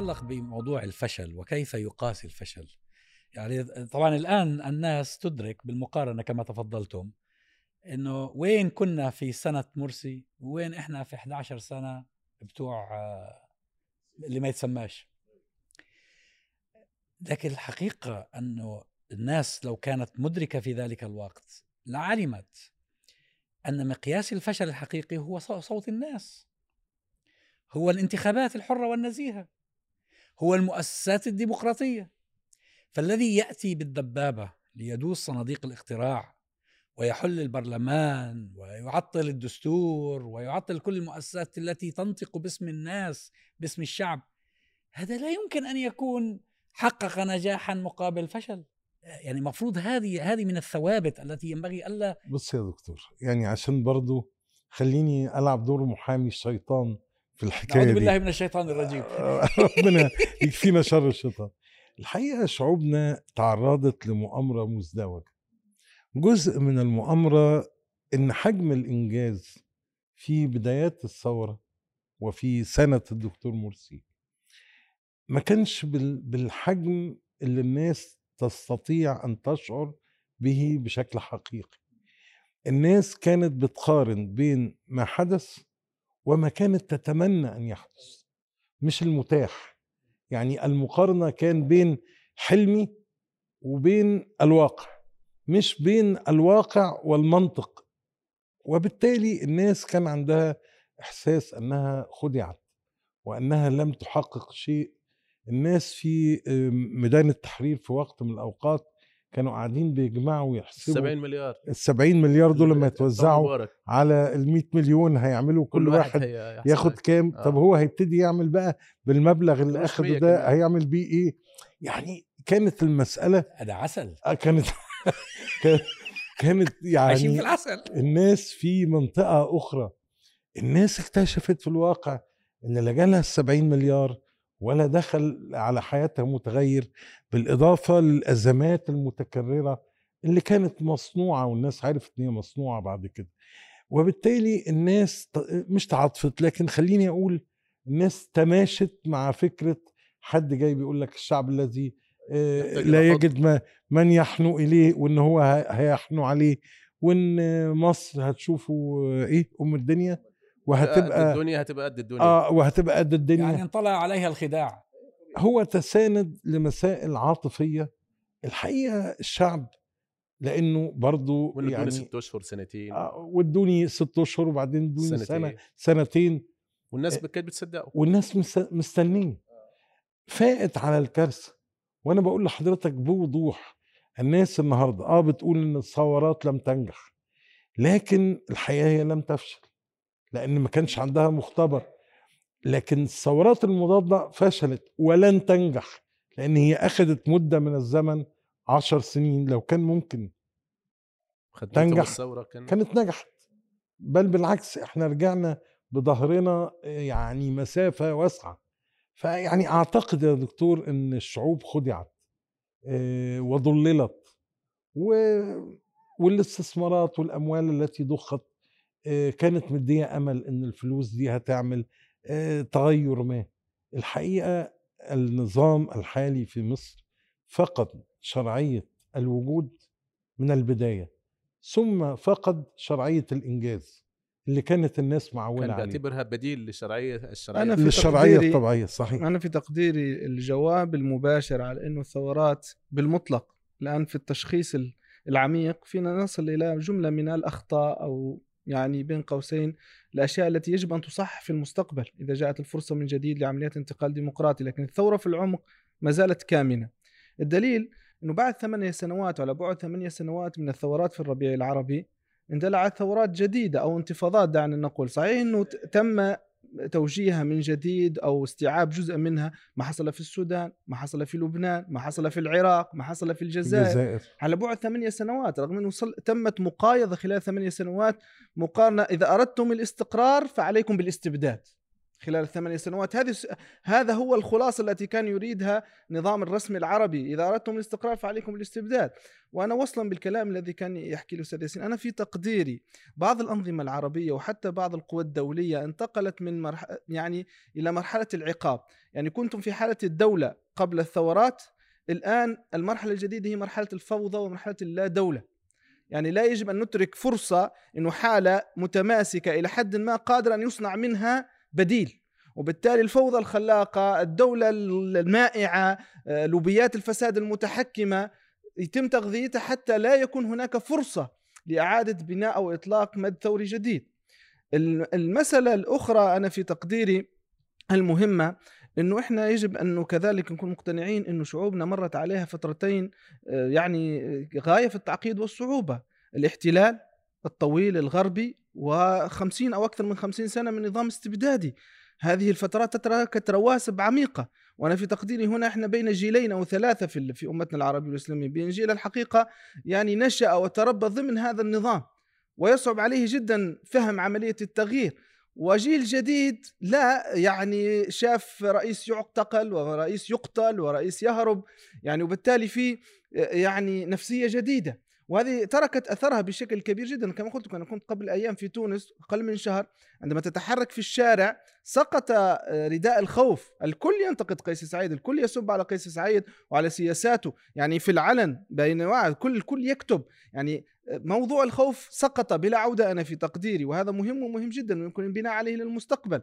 يتعلق بموضوع الفشل وكيف يقاس الفشل. يعني طبعا الآن الناس تدرك بالمقارنة كما تفضلتم إنه وين كنا في سنة مرسي وين إحنا في 11 سنة بتوع آه، اللي ما يتسماش. لكن الحقيقة أنه الناس لو كانت مدركة في ذلك الوقت لعلمت أن مقياس الفشل الحقيقي هو صوت الناس. هو الانتخابات الحرة والنزيهة. هو المؤسسات الديمقراطية. فالذي يأتي بالدبابة ليدوس صناديق الاقتراع ويحل البرلمان ويعطل الدستور ويعطل كل المؤسسات التي تنطق باسم الناس باسم الشعب هذا لا يمكن أن يكون حقق نجاحا مقابل فشل. يعني مفروض هذه هذه من الثوابت التي ينبغي ألا بص يا دكتور يعني عشان برضو خليني ألعب دور محامي الشيطان في الحكاية نعوذ بالله من الشيطان الرجيم. ربنا يكفينا شر الشيطان. الحقيقة شعوبنا تعرضت لمؤامرة مزدوجة. جزء من المؤامرة إن حجم الإنجاز في بدايات الثورة وفي سنة الدكتور مرسي ما كانش بالحجم اللي الناس تستطيع أن تشعر به بشكل حقيقي. الناس كانت بتقارن بين ما حدث وما كانت تتمنى أن يحدث مش المتاح. يعني المقارنة كان بين حلمي وبين الواقع مش بين الواقع والمنطق. وبالتالي الناس كان عندها إحساس أنها خدعت وأنها لم تحقق شيء. الناس في ميدان التحرير في وقت من الأوقات كانوا قاعدين بيجمعوا ويحسبوا 70 مليار. ال 70 مليار دول لما يتوزعوا على ال 100 مليون هيعملوا كل, كل واحد, واحد ياخد كام؟ آه. طب هو هيبتدي يعمل بقى بالمبلغ اللي أخده ده هيعمل بيه إيه؟ يعني كانت المسألة ده عسل. آه، كانت كانت يعني في العسل. الناس في منطقة أخرى. الناس اكتشفت في الواقع إن لا جالها ال 70 مليار ولا دخل على حياتها متغير بالإضافة للأزمات المتكررة اللي كانت مصنوعة والناس عرفت إن هي مصنوعة بعد كده. وبالتالي الناس مش تعاطفت لكن خليني أقول الناس تماشت مع فكرة حد جاي بيقول لك الشعب الذي آه، لا يجد ما من يحنو إليه وإن هو هيحنو عليه وإن مصر هتشوفوا إيه أم الدنيا؟ وهتبقى الدنيا هتبقى قد الدنيا. آه وهتبقى قد الدنيا. يعني انطلع عليها الخداع. هو تساند لمسائل عاطفية. الحقيقة الشعب لأنه برضه يعني ست أشهر سنتين. آه وادوني ست أشهر وبعدين ادوني سنة سنتين. والناس آه، كانت بتصدقه. والناس مستنين فائت على الكارثة. وأنا بقول لحضرتك بوضوح الناس النهارده آه بتقول إن الثورات لم تنجح لكن الحياة هي لم تفشل. لأن ما كانش عندها مختبر. لكن الثورات المضادة فشلت ولن تنجح لأن هي اخذت مدة من الزمن عشر سنين لو كان ممكن. تنجح. كان... كانت نجحت. بل بالعكس إحنا رجعنا بظهرنا يعني مسافة واسعة. فيعني أعتقد يا دكتور إن الشعوب خدعت آه، وضللت و... والاستثمارات والأموال التي ضخت آه، كانت مدية أمل إن الفلوس دي هتعمل آه، تغير ما. الحقيقة النظام الحالي في مصر فقد شرعية الوجود من البداية ثم فقد شرعية الإنجاز اللي كانت الناس معولة كان بيعتبرها بديل للشرعيه الشرعية أنا في للشرعية الطبيعية صحيح. أنا في تقديري الجواب المباشر على إنه الثورات بالمطلق الآن في التشخيص العميق فينا نصل إلى جملة من الأخطاء أو يعني بين قوسين الأشياء التي يجب أن تصحح في المستقبل إذا جاءت الفرصة من جديد لعمليات انتقال ديمقراطي لكن الثورة في العمق ما زالت كامنة. الدليل إنه بعد ثمانية سنوات على بعد ثمانية سنوات من الثورات في الربيع العربي اندلعت ثورات جديدة أو انتفاضات دعنا نقول. صحيح أنه تم توجيهها من جديد أو استيعاب جزء منها ما حصل في السودان ما حصل في لبنان ما حصل في العراق ما حصل في الجزائر, الجزائر. على بعد ثمانية سنوات رغم إنه تمت مقايضة خلال ثمانية سنوات مقارنة إذا أردتم الاستقرار فعليكم بالاستبداد خلال الثمانية سنوات. هذه هذا هو الخلاصة التي كان يريدها نظام الرسم العربي. إذا أردتم الاستقرار فعليكم الاستبداد وأنا وصلا بالكلام الذي كان يحكي الأستاذ ياسين. أنا في تقديري بعض الأنظمة العربية وحتى بعض القوى الدولية انتقلت من مرح... يعني إلى مرحلة العقاب. يعني كنتم في حالة الدولة قبل الثورات. الآن المرحلة الجديدة هي مرحلة الفوضى ومرحلة اللا دولة يعني لا يجب أن نترك فرصة أنه حالة متماسكة إلى حد ما قادر أن يصنع منها بديل. وبالتالي الفوضى الخلاقة الدولة المائعة آه، لوبيات الفساد المتحكمة يتم تغذيتها حتى لا يكون هناك فرصة لإعادة بناء أو إطلاق مد ثوري جديد. المسألة الأخرى أنا في تقديري المهمة إنه إحنا يجب انه كذلك نكون مقتنعين إنه شعوبنا مرت عليها فترتين آه، يعني غاية في التعقيد والصعوبة. الاحتلال الطويل الغربي و50 أو أكثر من 50 سنة من نظام استبدادي. هذه الفترات تتركت رواسب عميقه وأنا في تقديري هنا إحنا بين جيلين أو ثلاثة في في أمتنا العربية والإسلامية. بين جيل الحقيقة يعني نشأ وتربى ضمن هذا النظام. ويصعب عليه جدا فهم عملية التغيير. وجيل جديد لا يعني شاف رئيس يعتقل ورئيس يقتل ورئيس يهرب. يعني وبالتالي في يعني نفسية جديدة. وهذه تركت أثرها بشكل كبير جدا. كما قلت أنا كنت قبل أيام في تونس أقل من شهر عندما تتحرك في الشارع سقط رداء الخوف. الكل ينتقد قيس سعيد الكل يسب على قيس سعيد وعلى سياساته. يعني في العلن بين الكل الكل يكتب. يعني موضوع الخوف سقط بلا عودة أنا في تقديري وهذا مهم ومهم جدا ويمكن البناء عليه للمستقبل.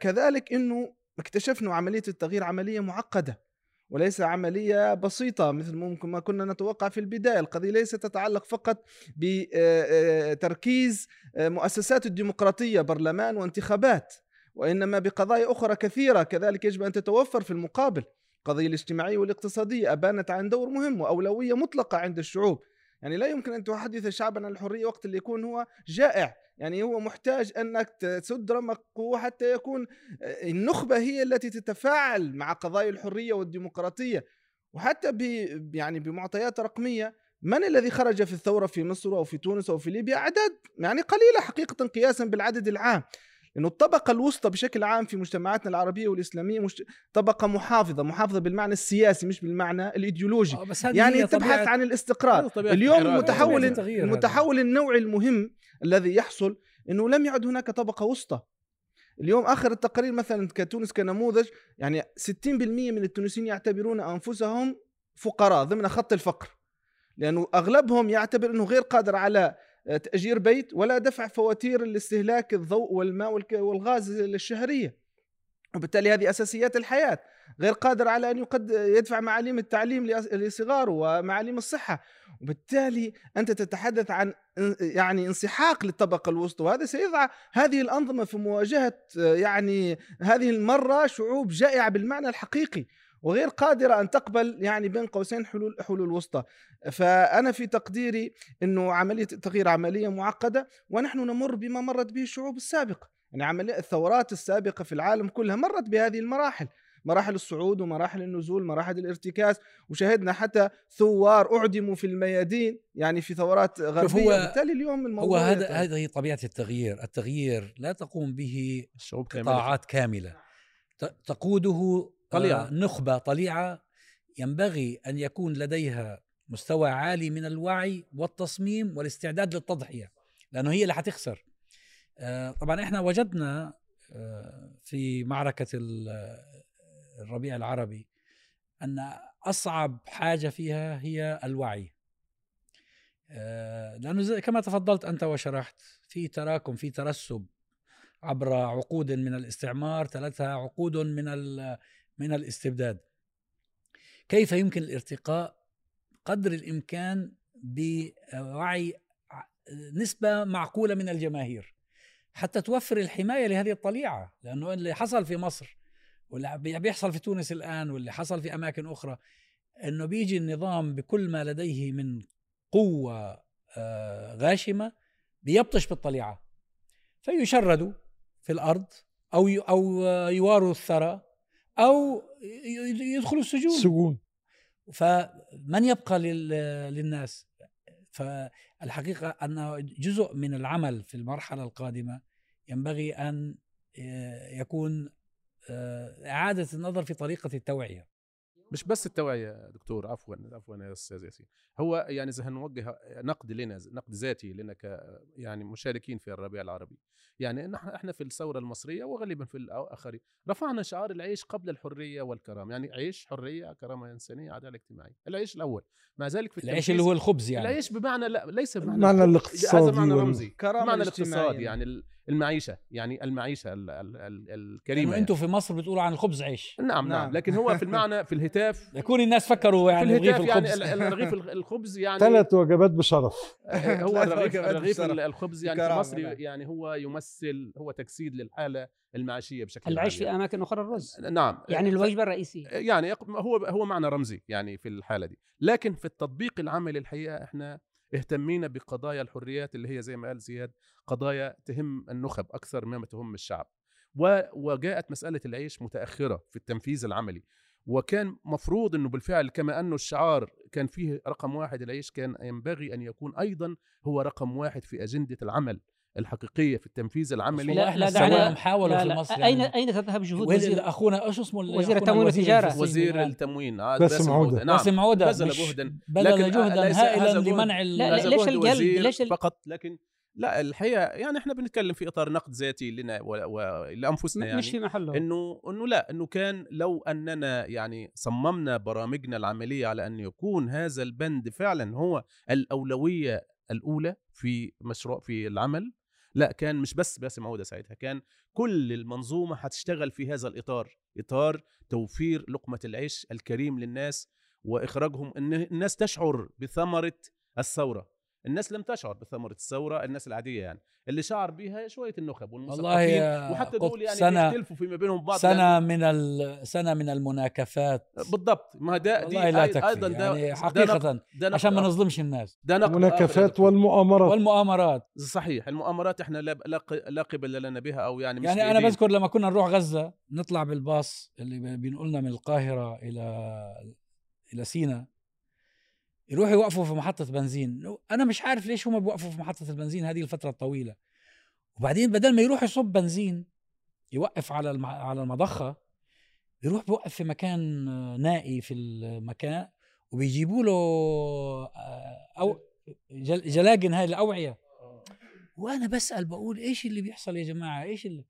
كذلك أنه اكتشفنا عملية التغيير عملية معقدة. وليس عملية بسيطة مثل ممكن ما كنا نتوقع في البداية. القضية ليست تتعلق فقط بتركيز مؤسسات الديمقراطية برلمان وانتخابات وإنما بقضايا أخرى كثيرة. كذلك يجب أن تتوفر في المقابل. القضية الاجتماعية والاقتصادية أبانت عن دور مهم وأولوية مطلقة عند الشعوب. يعني لا يمكن أن تحدث شعبا عن الحرية وقت اللي يكون هو جائع. يعني هو محتاج أنك تسد رمقه حتى يكون آه، النخبة هي التي تتفاعل مع قضايا الحرية والديمقراطية. وحتى ب يعني بمعطيات رقمية من الذي خرج في الثورة في مصر أو في تونس أو في ليبيا؟ أعداد يعني قليلة حقيقة قياسا بالعدد العام. انه الطبقة الوسطى بشكل عام في مجتمعاتنا العربية والإسلامية مش طبقة محافظة محافظة بالمعنى السياسي مش بالمعنى الإيديولوجي. آه، بس يعني تبحث عن الاستقرار. اليوم المتحول المتحول النوعي المهم الذي يحصل إنه لم يعد هناك طبقة وسطى. اليوم آخر التقارير مثلا كتونس كنموذج يعني 60% من التونسيين يعتبرون أنفسهم فقراء ضمن خط الفقر. لأنه أغلبهم يعتبر إنه غير قادر على تأجير بيت ولا دفع فواتير الاستهلاك الضوء والماء والغاز الشهرية. وبالتالي هذه أساسيات الحياة. غير قادر على أن يقد يدفع معاليم التعليم لصغاره ومعاليم الصحة. وبالتالي أنت تتحدث عن يعني انسحاق للطبقة الوسطى وهذا سيضع هذه الأنظمة في مواجهة يعني هذه المرة شعوب جائعة بالمعنى الحقيقي وغير قادرة أن تقبل يعني بين قوسين حلول حلول وسطى. فأنا في تقديري إنه عملية التغيير عملية معقدة ونحن نمر بما مرت به الشعوب السابقة. يعني عملية الثورات السابقة في العالم كلها مرت بهذه المراحل. مراحل الصعود ومراحل النزول مراحل الارتكاز وشاهدنا حتى ثوار أعدموا في الميادين يعني في ثورات غربية. بالتالي اليوم الموضوع هو هذا هذه طبيعة التغيير. التغيير لا تقوم به قطاعات كاملة. تقوده طليعة. آه، نخبة طليعة ينبغي أن يكون لديها مستوى عالي من الوعي والتصميم والاستعداد للتضحية لأنه هي اللي حتخسر. آه، طبعا إحنا وجدنا آه، في معركة الربيع العربي أن أصعب حاجة فيها هي الوعي. لأنه كما تفضلت أنت وشرحت في تراكم في ترسب عبر عقود من الاستعمار ثلاثة عقود من من الاستبداد. كيف يمكن الارتقاء؟ قدر الإمكان بوعي نسبة معقولة من الجماهير حتى توفر الحماية لهذه الطليعة لأنه اللي حصل في مصر واللي بيحصل في تونس الآن واللي حصل في أماكن أخرى إنه بيجي النظام بكل ما لديه من قوة آه، غاشمة بيبطش بالطليعة. فيشردوا في الأرض أو أو يواروا الثرى أو يدخلوا السجون. سجون. فمن يبقى للناس؟ فالحقيقة أن جزء من العمل في المرحلة القادمة ينبغي أن آه، يكون إعادة النظر في طريقة التوعية مش بس التوعية يا دكتور عفوا عفوا يا أستاذ ياسين هو يعني إذا هنوجه نقد لنا نقد ذاتي لنا ك يعني مشاركين في الربيع العربي يعني نحن إحنا في الثورة المصرية وغالبا في الآخرين رفعنا شعار العيش قبل الحرية والكرامة يعني عيش حرية كرامة إنسانية عدالة اجتماعية العيش الأول مع ذلك في العيش اللي هو الخبز يعني العيش بمعنى لا ليس بمعنى معنى. الاقتصادي هذا معنى رمزي معنى الاجتماعية. الاقتصاد يعني المعيشة يعني المعيشة ال- ال- ال- الكريمة يعني. أنتم في مصر بتقولوا عن الخبز عيش نعم نعم نعم. لكن هو في المعنى في الهتاف يكون الناس فكروا في يعني رغيف الهتاف يعني الخبز ال- ال- رغيف الخبز يعني ثلاث وجبات بشرف هو الرغيف وجبات الرغيف بصراحة. الخبز يعني في مصر نعم. يعني هو يمثل هو تجسيد للحالة المعيشية بشكل العيش عام في يعني. أماكن أخرى الرز نعم يعني الوجبة الرئيسية يعني هو هو معنى رمزي يعني في الحالة دي لكن في التطبيق العملي الحقيقة إحنا اهتمينا بقضايا الحريات اللي هي زي ما قال زياد قضايا تهم النخب أكثر مما تهم الشعب. وجاءت مسألة العيش متأخرة في التنفيذ العملي. وكان مفروض إنه بالفعل كما أنه الشعار كان فيه رقم واحد العيش كان ينبغي أن يكون أيضا هو رقم واحد في أجندة العمل. الحقيقية في التنفيذ العملي. لا إحنا دعنا- لا في لا. مصر اين يعني. اين تذهب جهود وزير أخونا إيش اسمه وزير التموين. الفلسطيني وزير؟ التموين آه، باسم عودة. نعم. باسم عودة. بذل جهدا. بذل جهدا هائلا لمنع لا، ليش الجلد؟ ليش فقط. لكن لا الحقيقة يعني إحنا بنتكلم في إطار نقد ذاتي لنا ولانفسنا يعني مش في محله. انه إنه لا إنه كان لو أننا يعني صممنا برامجنا العملية على أن يكون هذا البند فعلا هو الأولوية الأولى في مشروع في العمل لا كان مش بس باسم عوده ساعتها كان كل المنظومة هتشتغل في هذا الإطار إطار توفير لقمة العيش الكريم للناس وإخراجهم إن الناس تشعر بثمرة الثورة. الناس لم تشعر بثمرة الثورة الناس العادية يعني. اللي شعر بها شوية النخب والله والمثقفين وحتى دول يعني سنة- بيختلفوا فيما بينهم بعض سنة من ال- سنة من المناكفات. بالضبط. ما ده دي لا تكفي. أيضا ده يعني ده حقيقة نقد- ده نقد عشان ما. نظلمش الناس. ده المناكفات. والمؤامرات. والمؤامرات. صحيح. المؤامرات إحنا لا لا قبل لنا بها أو يعني مش يعني أنا. بذكر لما كنا نروح غزة نطلع بالباص اللي بينقلنا من القاهرة إلى إلى سينا. يروحوا يوقفوا في محطة بنزين. أنا مش عارف ليش هم بيوقفوا في محطة البنزين هذه الفترة الطويلة. وبعدين بدل ما يروح يصب بنزين يوقف على الم- على المضخة يروح بيوقف في مكان آه، نائي في المكان وبيجيبوا له آه، جل- جلاجن هاي الأوعية. وأنا بسأل بقول إيش اللي بيحصل يا جماعة؟ إيش اللي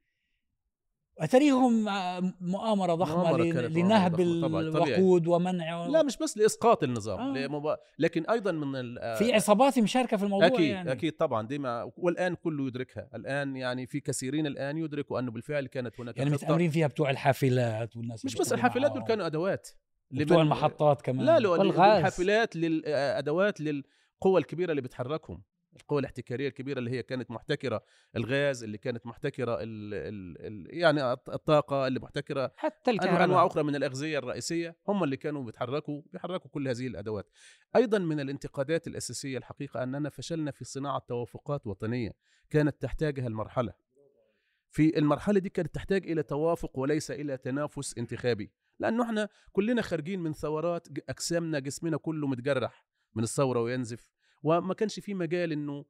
اتريهم آه، مؤامرة ضخمة مؤامرة لنهب. الوقود ومنع لا مش بس لإسقاط النظام آه. لمبا... لكن أيضا من ال... آه، في عصابات مشاركة في الموضوع أكيد يعني. أكيد طبعا دي ما والآن كله يدركها الآن يعني في كثيرين الآن يدركوا أنه بالفعل كانت هناك يعني. متأمرين فيها بتوع الحافلات والناس مش بس الحافلات دول. كانوا أدوات بتوع المحطات كمان لا لا. الحافلات للادوات للقوى الكبيرة اللي بتحركهم القوى الاحتكارية الكبيرة اللي هي كانت محتكرة الغاز اللي كانت محتكرة ال ال ال يعني الطاقة اللي محتكرة حتى أنواع الكهرباء. أخرى من الأغذية الرئيسية هم اللي كانوا بيتحركوا بيحركوا كل هذه الأدوات. أيضا من الانتقادات الأساسية الحقيقة أننا فشلنا في صناعة توافقات وطنية كانت تحتاجها المرحلة. في المرحلة دي كانت تحتاج إلى توافق وليس إلى تنافس انتخابي لأنه إحنا كلنا خارجين من ثورات أجسامنا جسمنا كله متجرح من الثورة وينزف. وما كانش في مجال إنه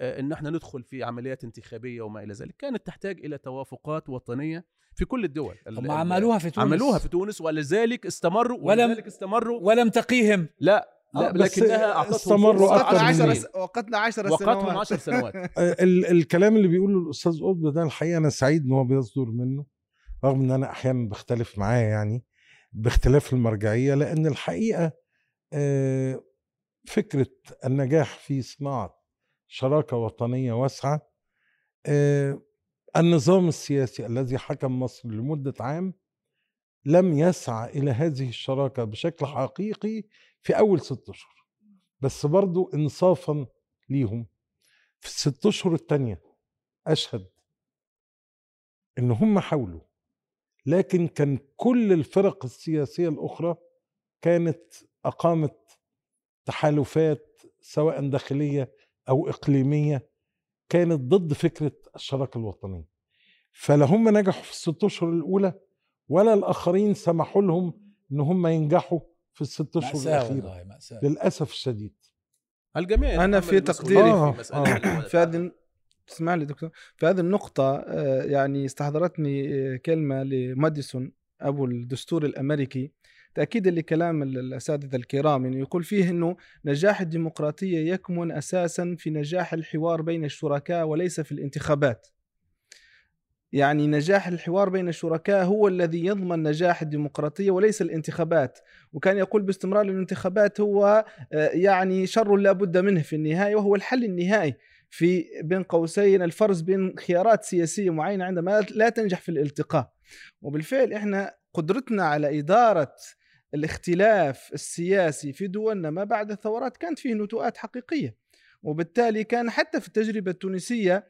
آه، إن إحنا ندخل في عمليات انتخابية وما إلى ذلك. كانت تحتاج إلى توافقات وطنية في كل الدول. ال- هم عملوها في تونس. عملوها في تونس ولذلك استمروا ولم- ولذلك استمروا. ولم تقيهم. لا لا آه، بس لكنها أعطتهم استمروا وقتنا من 10 سنين. س... وقتنا 10 وقتهم سنوات. 10 سنوات. ال- الكلام اللي بيقوله الأستاذ قطب ده الحقيقة أنا سعيد إن هو بيصدر منه رغم إن أنا أحيانا بختلف معاه يعني باختلاف المرجعية لأن الحقيقة آه، فكرة النجاح في صناعة شراكة وطنية واسعة آه، النظام السياسي الذي حكم مصر لمدة عام لم يسعى إلى هذه الشراكة بشكل حقيقي في أول ست أشهر بس برضو انصافا ليهم. في الست أشهر التانية أشهد إن هم حاولوا لكن كان كل الفرق السياسية الأخرى كانت أقامت تحالفات سواء داخلية أو إقليمية كانت ضد فكرة الشراكة الوطنية. فلا هم نجحوا في الست أشهر الأولى ولا الآخرين سمحوا لهم إن هم ينجحوا في الست أشهر الأخيرة. مأساة. للأسف الشديد. الجميع أنا يتحمل في تقديري- في مسألة آه. في هذه تسمع لي دكتور. في هذه النقطة آه، يعني استحضرتني آه، كلمة لماديسون أبو الدستور الأمريكي. تأكيدا لكلام ال- الأساتذة الكرام يعني يقول فيه أنه نجاح الديمقراطية يكمن أساسا في نجاح الحوار بين الشركاء وليس في الانتخابات. يعني نجاح الحوار بين الشركاء هو الذي يضمن نجاح الديمقراطية وليس الانتخابات. وكان يقول باستمرار الانتخابات هو آه، يعني شر لا بد منه في النهاية وهو الحل النهائي في بين قوسين الفرز بين خيارات سياسية معينة عندما لا تنجح في الالتقاء. وبالفعل إحنا قدرتنا على إدارة الاختلاف السياسي في دولنا ما بعد الثورات كانت فيه نتوءات حقيقية وبالتالي كان حتى في التجربة التونسية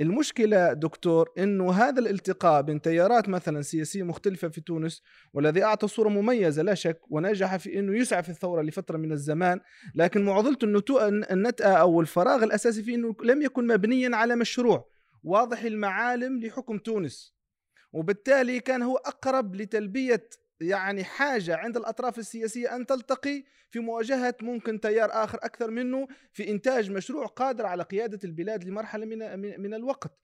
المشكلة دكتور إنه هذا الالتقاء بين تيارات مثلا سياسية مختلفة في تونس والذي أعطى صورة مميزة لا شك ونجح في إنه يسعى في الثورة لفترة من الزمان لكن معضلة النتأة أو الفراغ الأساسي فيه إنه لم يكن مبنيا على مشروع واضح المعالم لحكم تونس وبالتالي كان هو أقرب لتلبية يعني حاجة عند الأطراف السياسية أن تلتقي في مواجهة ممكن تيار آخر أكثر منه في إنتاج مشروع قادر على قيادة البلاد لمرحلة من من الوقت.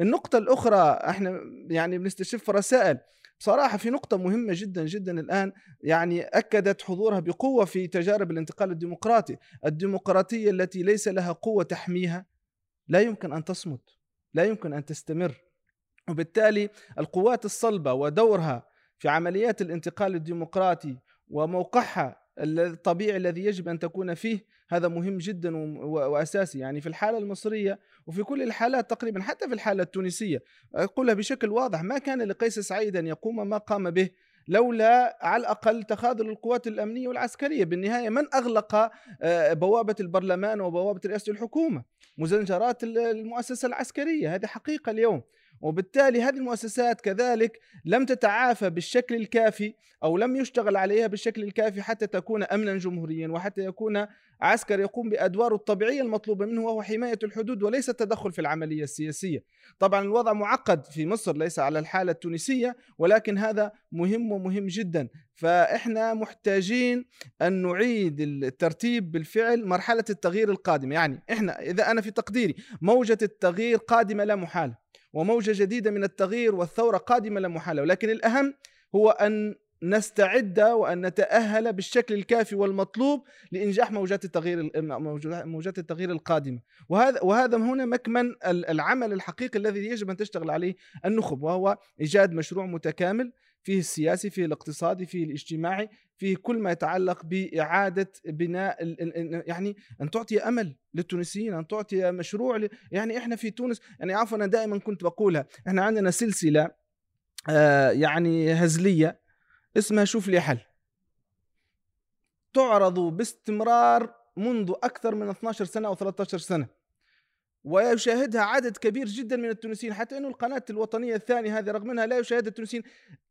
النقطة الأخرى إحنا يعني بنستشف رسائل. بصراحة في نقطة مهمة جدا جدا الآن يعني أكدت حضورها بقوة في تجارب الانتقال الديمقراطي. الديمقراطية التي ليس لها قوة تحميها لا يمكن أن تصمد لا يمكن أن تستمر. وبالتالي القوات الصلبة ودورها في عمليات الانتقال الديمقراطي وموقعها الطبيعي الذي يجب أن تكون فيه هذا مهم جدا وأساسي. يعني في الحالة المصرية وفي كل الحالات تقريبا حتى في الحالة التونسية أقولها بشكل واضح ما كان لقيس سعيد أن يقوم ما قام به لولا على الأقل تخاذل القوات الأمنية والعسكرية. بالنهاية من أغلق آه، بوابة البرلمان وبوابة رئاسة الحكومة؟ مزنجرات ال- المؤسسة العسكرية. هذه حقيقة اليوم. وبالتالي هذه المؤسسات كذلك لم تتعافى بالشكل الكافي أو لم يشتغل عليها بالشكل الكافي حتى تكون امنا جمهوريا وحتى يكون عسكر يقوم بأدواره الطبيعية المطلوبة منه وهو حماية الحدود وليس التدخل في العملية السياسية. طبعا الوضع معقد في مصر ليس على الحالة التونسية ولكن هذا مهم ومهم جدا. فإحنا محتاجين أن نعيد الترتيب بالفعل مرحلة التغيير القادمة. يعني إحنا إذا أنا في تقديري موجة التغيير قادمة لا محالة. وموجة جديدة من التغيير والثورة قادمة لا محالة. ولكن الأهم هو أن نستعد وأن نتأهل بالشكل الكافي والمطلوب لإنجاح موجات التغيير موجات التغيير القادمة. وهذا وهذا هنا مكمن العمل الحقيقي الذي يجب أن تشتغل عليه النخب وهو إيجاد مشروع متكامل فيه السياسي فيه الاقتصادي فيه الاجتماعي فيه كل ما يتعلق بإعادة بناء يعني أن تعطي أمل للتونسيين أن تعطي مشروع. يعني إحنا في تونس يعني عفوا أنا دائما كنت بقولها إحنا عندنا سلسلة آه يعني هزلية اسمها شوف لي حل تعرض باستمرار منذ أكثر من 12 سنة أو 13 سنة ويشاهدها عدد كبير جدا من التونسيين حتى إنه القناة الوطنية الثانية هذه رغم إنها لا يشاهدها التونسيين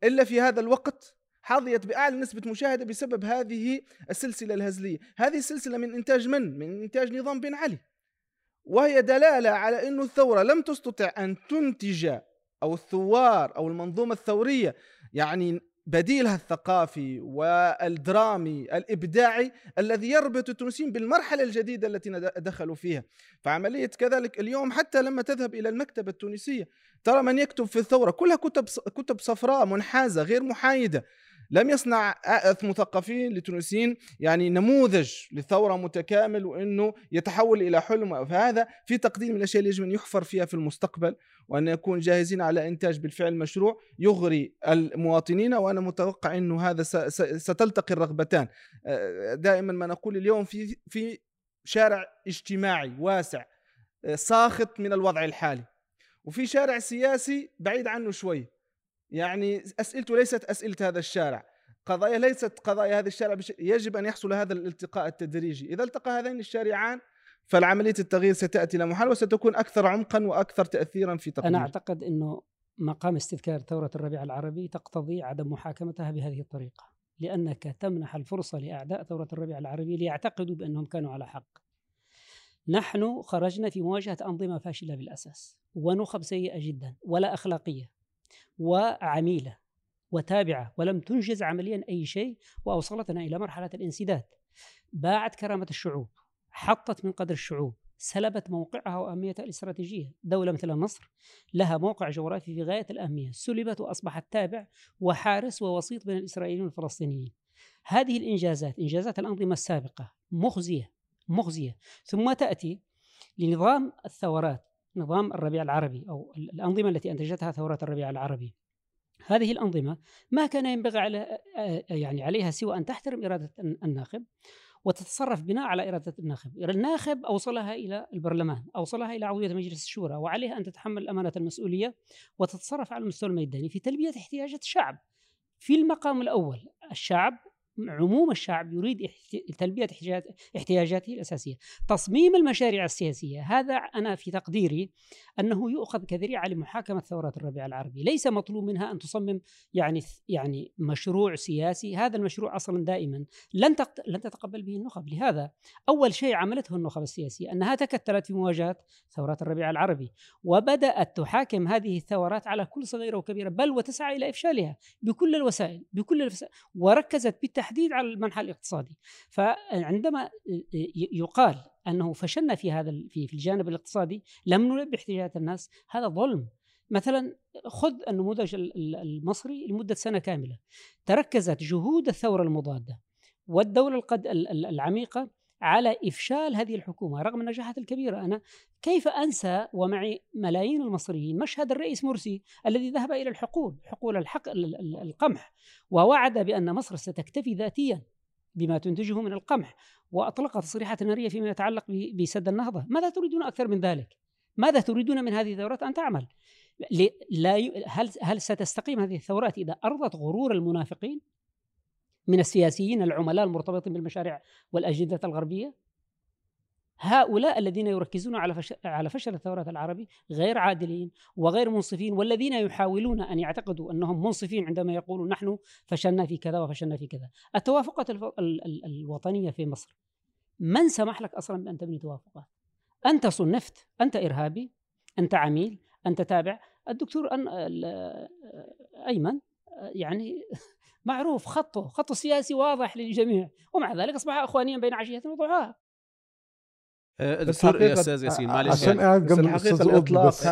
إلا في هذا الوقت حظيت بأعلى نسبة مشاهدة بسبب هذه السلسلة الهزلية، هذه السلسلة من إنتاج من؟ من إنتاج نظام بن علي. وهي دلالة على إنه الثورة لم تستطع أن تنتج أو الثوار أو المنظومة الثورية يعني بديلها الثقافي والدرامي الإبداعي الذي يربط التونسيين بالمرحلة الجديدة التي دخلوا فيها. فعملية كذلك اليوم حتى لما تذهب إلى المكتبة التونسية ترى من يكتب في الثورة كلها كتب كتب صفراء منحازة غير محايدة. لم يصنع مثقفين لتونسيين يعني نموذج لثورة متكامل وإنه يتحول إلى حلم. فهذا في تقديم من الاشياء اللي يجب أن يحفر فيها في المستقبل وأن نكون جاهزين على إنتاج بالفعل مشروع يغري المواطنين. وأنا متوقع إنه هذا ستلتقي الرغبتان. دائما ما نقول اليوم في في شارع اجتماعي واسع ساخط من الوضع الحالي. وفي شارع سياسي بعيد عنه شوي. يعني أسئلته ليست أسئلة هذا الشارع. قضايا ليست قضايا هذا الشارع بش... يجب أن يحصل هذا الالتقاء التدريجي. إذا التقى هذين الشارعان فالعملية التغيير ستأتي لا وستكون أكثر عمقا وأكثر تاثيرا في تقدير أنا أعتقد إنه مقام استذكار ثورة الربيع العربي تقتضي عدم محاكمتها بهذه الطريقة لأنك تمنح الفرصة لأعداء ثورة الربيع العربي ليعتقدوا بأنهم كانوا على حق. نحن خرجنا في مواجهة أنظمة فاشلة بالأساس ونخب سيئة جدا ولا أخلاقية. وعميلة وتابعة ولم تنجز عمليا أي شيء وأوصلتنا إلى مرحلة الانسداد. باعت كرامة الشعوب حطت من قدر الشعوب سلبت موقعها وأهميتها الاستراتيجية. دولة مثل مصر لها موقع جغرافي في غاية الأهمية. سلبت وأصبحت تابع وحارس ووسيط بين الإسرائيليين والفلسطينيين. هذه الإنجازات إنجازات الأنظمة السابقة مخزية مخزية. ثم تأتي لنظام الثورات. نظام الربيع العربي أو الأنظمة التي أنتجتها ثورات الربيع العربي. هذه الأنظمة ما كان ينبغي على يعني عليها سوى أن تحترم إرادة الناخب وتتصرف بناء على إرادة الناخب. الناخب أوصلها إلى البرلمان أوصلها إلى عضوية مجلس الشورى وعليها أن تتحمل أمانة المسؤولية وتتصرف على المستوى الميداني في تلبية احتياجات الشعب. في المقام الأول الشعب عموم الشعب يريد تلبية احتياجاته الأساسية. تصميم المشاريع السياسية هذا أنا في تقديري أنه يؤخذ كذريعة لمحاكمة ثورات الربيع العربي. ليس مطلوب منها أن تصمم يعني يعني مشروع سياسي. هذا المشروع أصلا دائما لن لن تتقبل به النخب. لهذا أول شيء عملته النخب السياسية أنها تكتلت في مواجهة ثورات الربيع العربي وبدأت تحاكم هذه الثورات على كل صغيرة وكبيرة بل وتسعى إلى إفشالها بكل الوسائل بكل الوسائل وركزت بالتحديد التحديد على المنحى الاقتصادي. فعندما يقال أنه فشلنا في هذا في الجانب الاقتصادي لم نلبي احتياجات الناس. هذا ظلم. مثلا خذ النموذج المصري لمدة سنة كاملة. تركزت جهود الثورة المضادة والدولة العميقة على إفشال هذه الحكومة رغم النجاحات الكبيرة. أنا كيف أنسى ومعي ملايين المصريين مشهد الرئيس مرسي الذي ذهب إلى الحقول حقول الحق القمح ووعد بأن مصر ستكتفي ذاتيا بما تنتجه من القمح وأطلق تصريحات نارية فيما يتعلق بسد النهضة. ماذا تريدون أكثر من ذلك؟ ماذا تريدون من هذه الثورات أن تعمل؟ لا هل هل ستستقيم هذه الثورات إذا أرضت غرور المنافقين؟ من السياسيين العملاء المرتبطين بالمشاريع والأجندة الغربية هؤلاء الذين يركزون على فشل على فشل الثورات العربي غير عادلين وغير منصفين والذين يحاولون أن يعتقدوا أنهم منصفين عندما يقولوا نحن فشلنا في كذا وفشلنا في كذا. التوافقات الوطنية في مصر من سمح لك أصلا بأن تبني توافقات؟ أنت صنفت، أنت إرهابي، أنت عميل، أنت تابع، الدكتور أيمن يعني معروف خطه خطه سياسي واضح للجميع. ومع ذلك أصبح اخوانيا بين عشية وضحاها دكتور يا أستاذ ياسين معلش. عشان يعني قاعد جنب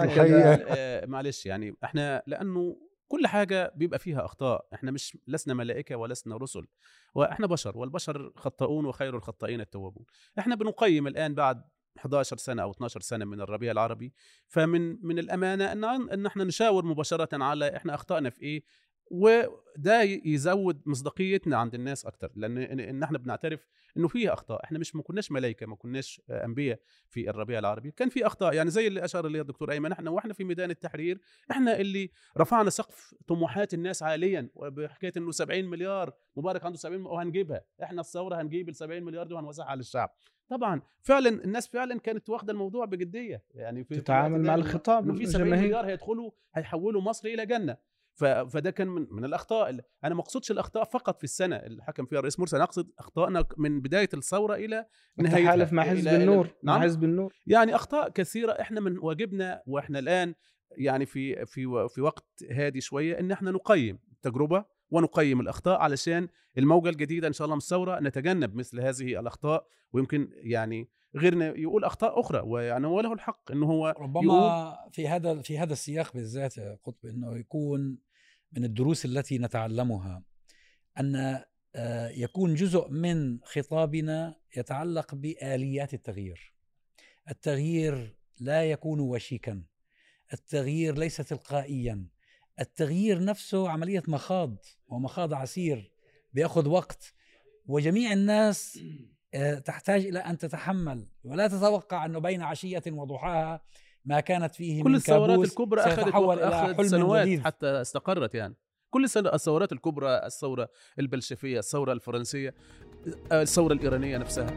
الحقيقة آه معلش يعني إحنا لأنه كل حاجة بيبقى فيها أخطاء. إحنا مش لسنا ملائكة ولسنا رسل. وإحنا بشر والبشر خطاؤون وخير الخطائين التوابون. إحنا بنقيم الآن بعد 11 سنة أو 12 سنة من الربيع العربي. فمن من الأمانة أن أن إحنا نشاور مباشرة على إحنا أخطأنا في إيه؟ وده يزود مصداقيتنا عند الناس أكتر لأن ان إحنا بنعترف إنه فيه أخطاء إحنا مش ما كناش ملائكة ما كناش أنبياء في الربيع العربي كان في أخطاء يعني زي اللي أشار اليه الدكتور أيمن إحنا وإحنا في ميدان التحرير إحنا اللي رفعنا سقف طموحات الناس عاليا بحكايه إنه 70 مليار مبارك عنده 70 وهنجيبها إحنا الثورة هنجيب ال 70 مليار دي وهنوزعها على الشعب. طبعا فعلا الناس فعلا كانت واخدة الموضوع بجدية يعني في تتعامل مع الخطاب إنه في 70 مليار هيدخلوا هيحولوا مصر إلى جنة. فده كان من, من الأخطاء أنا ما أقصدش الأخطاء فقط في السنة اللي حكم فيها الرئيس مرسي أنا أقصد اخطائنا من بداية الثورة إلى نهايتها تحالف مع حزب النور مع نعم؟ حزب النور يعني أخطاء كثيرة إحنا من واجبنا وإحنا الآن يعني في في في وقت هادي شوية إن إحنا نقيم التجربة ونقيم الأخطاء علشان الموجة الجديدة إن شاء الله من الثورة نتجنب مثل هذه الأخطاء ويمكن يعني غيرنا يقول أخطاء أخرى ويعني هو له الحق انه هو ربما في هذا في هذا السياق بالذات يا قطب إنه يكون من الدروس التي نتعلمها أن يكون جزء من خطابنا يتعلق بآليات التغيير. التغيير لا يكون وشيكا. التغيير ليس تلقائيا. التغيير نفسه عملية مخاض ومخاض عسير بيأخذ وقت وجميع الناس تحتاج إلى أن تتحمل ولا تتوقع أنه بين عشية وضحاها ما كانت فيه كل من الثورات الكبرى أخذت حلم سنوات جديد حتى استقرت يعني. كل الثورات الكبرى الثورة البلشفية الثورة الفرنسية الثورة الإيرانية نفسها.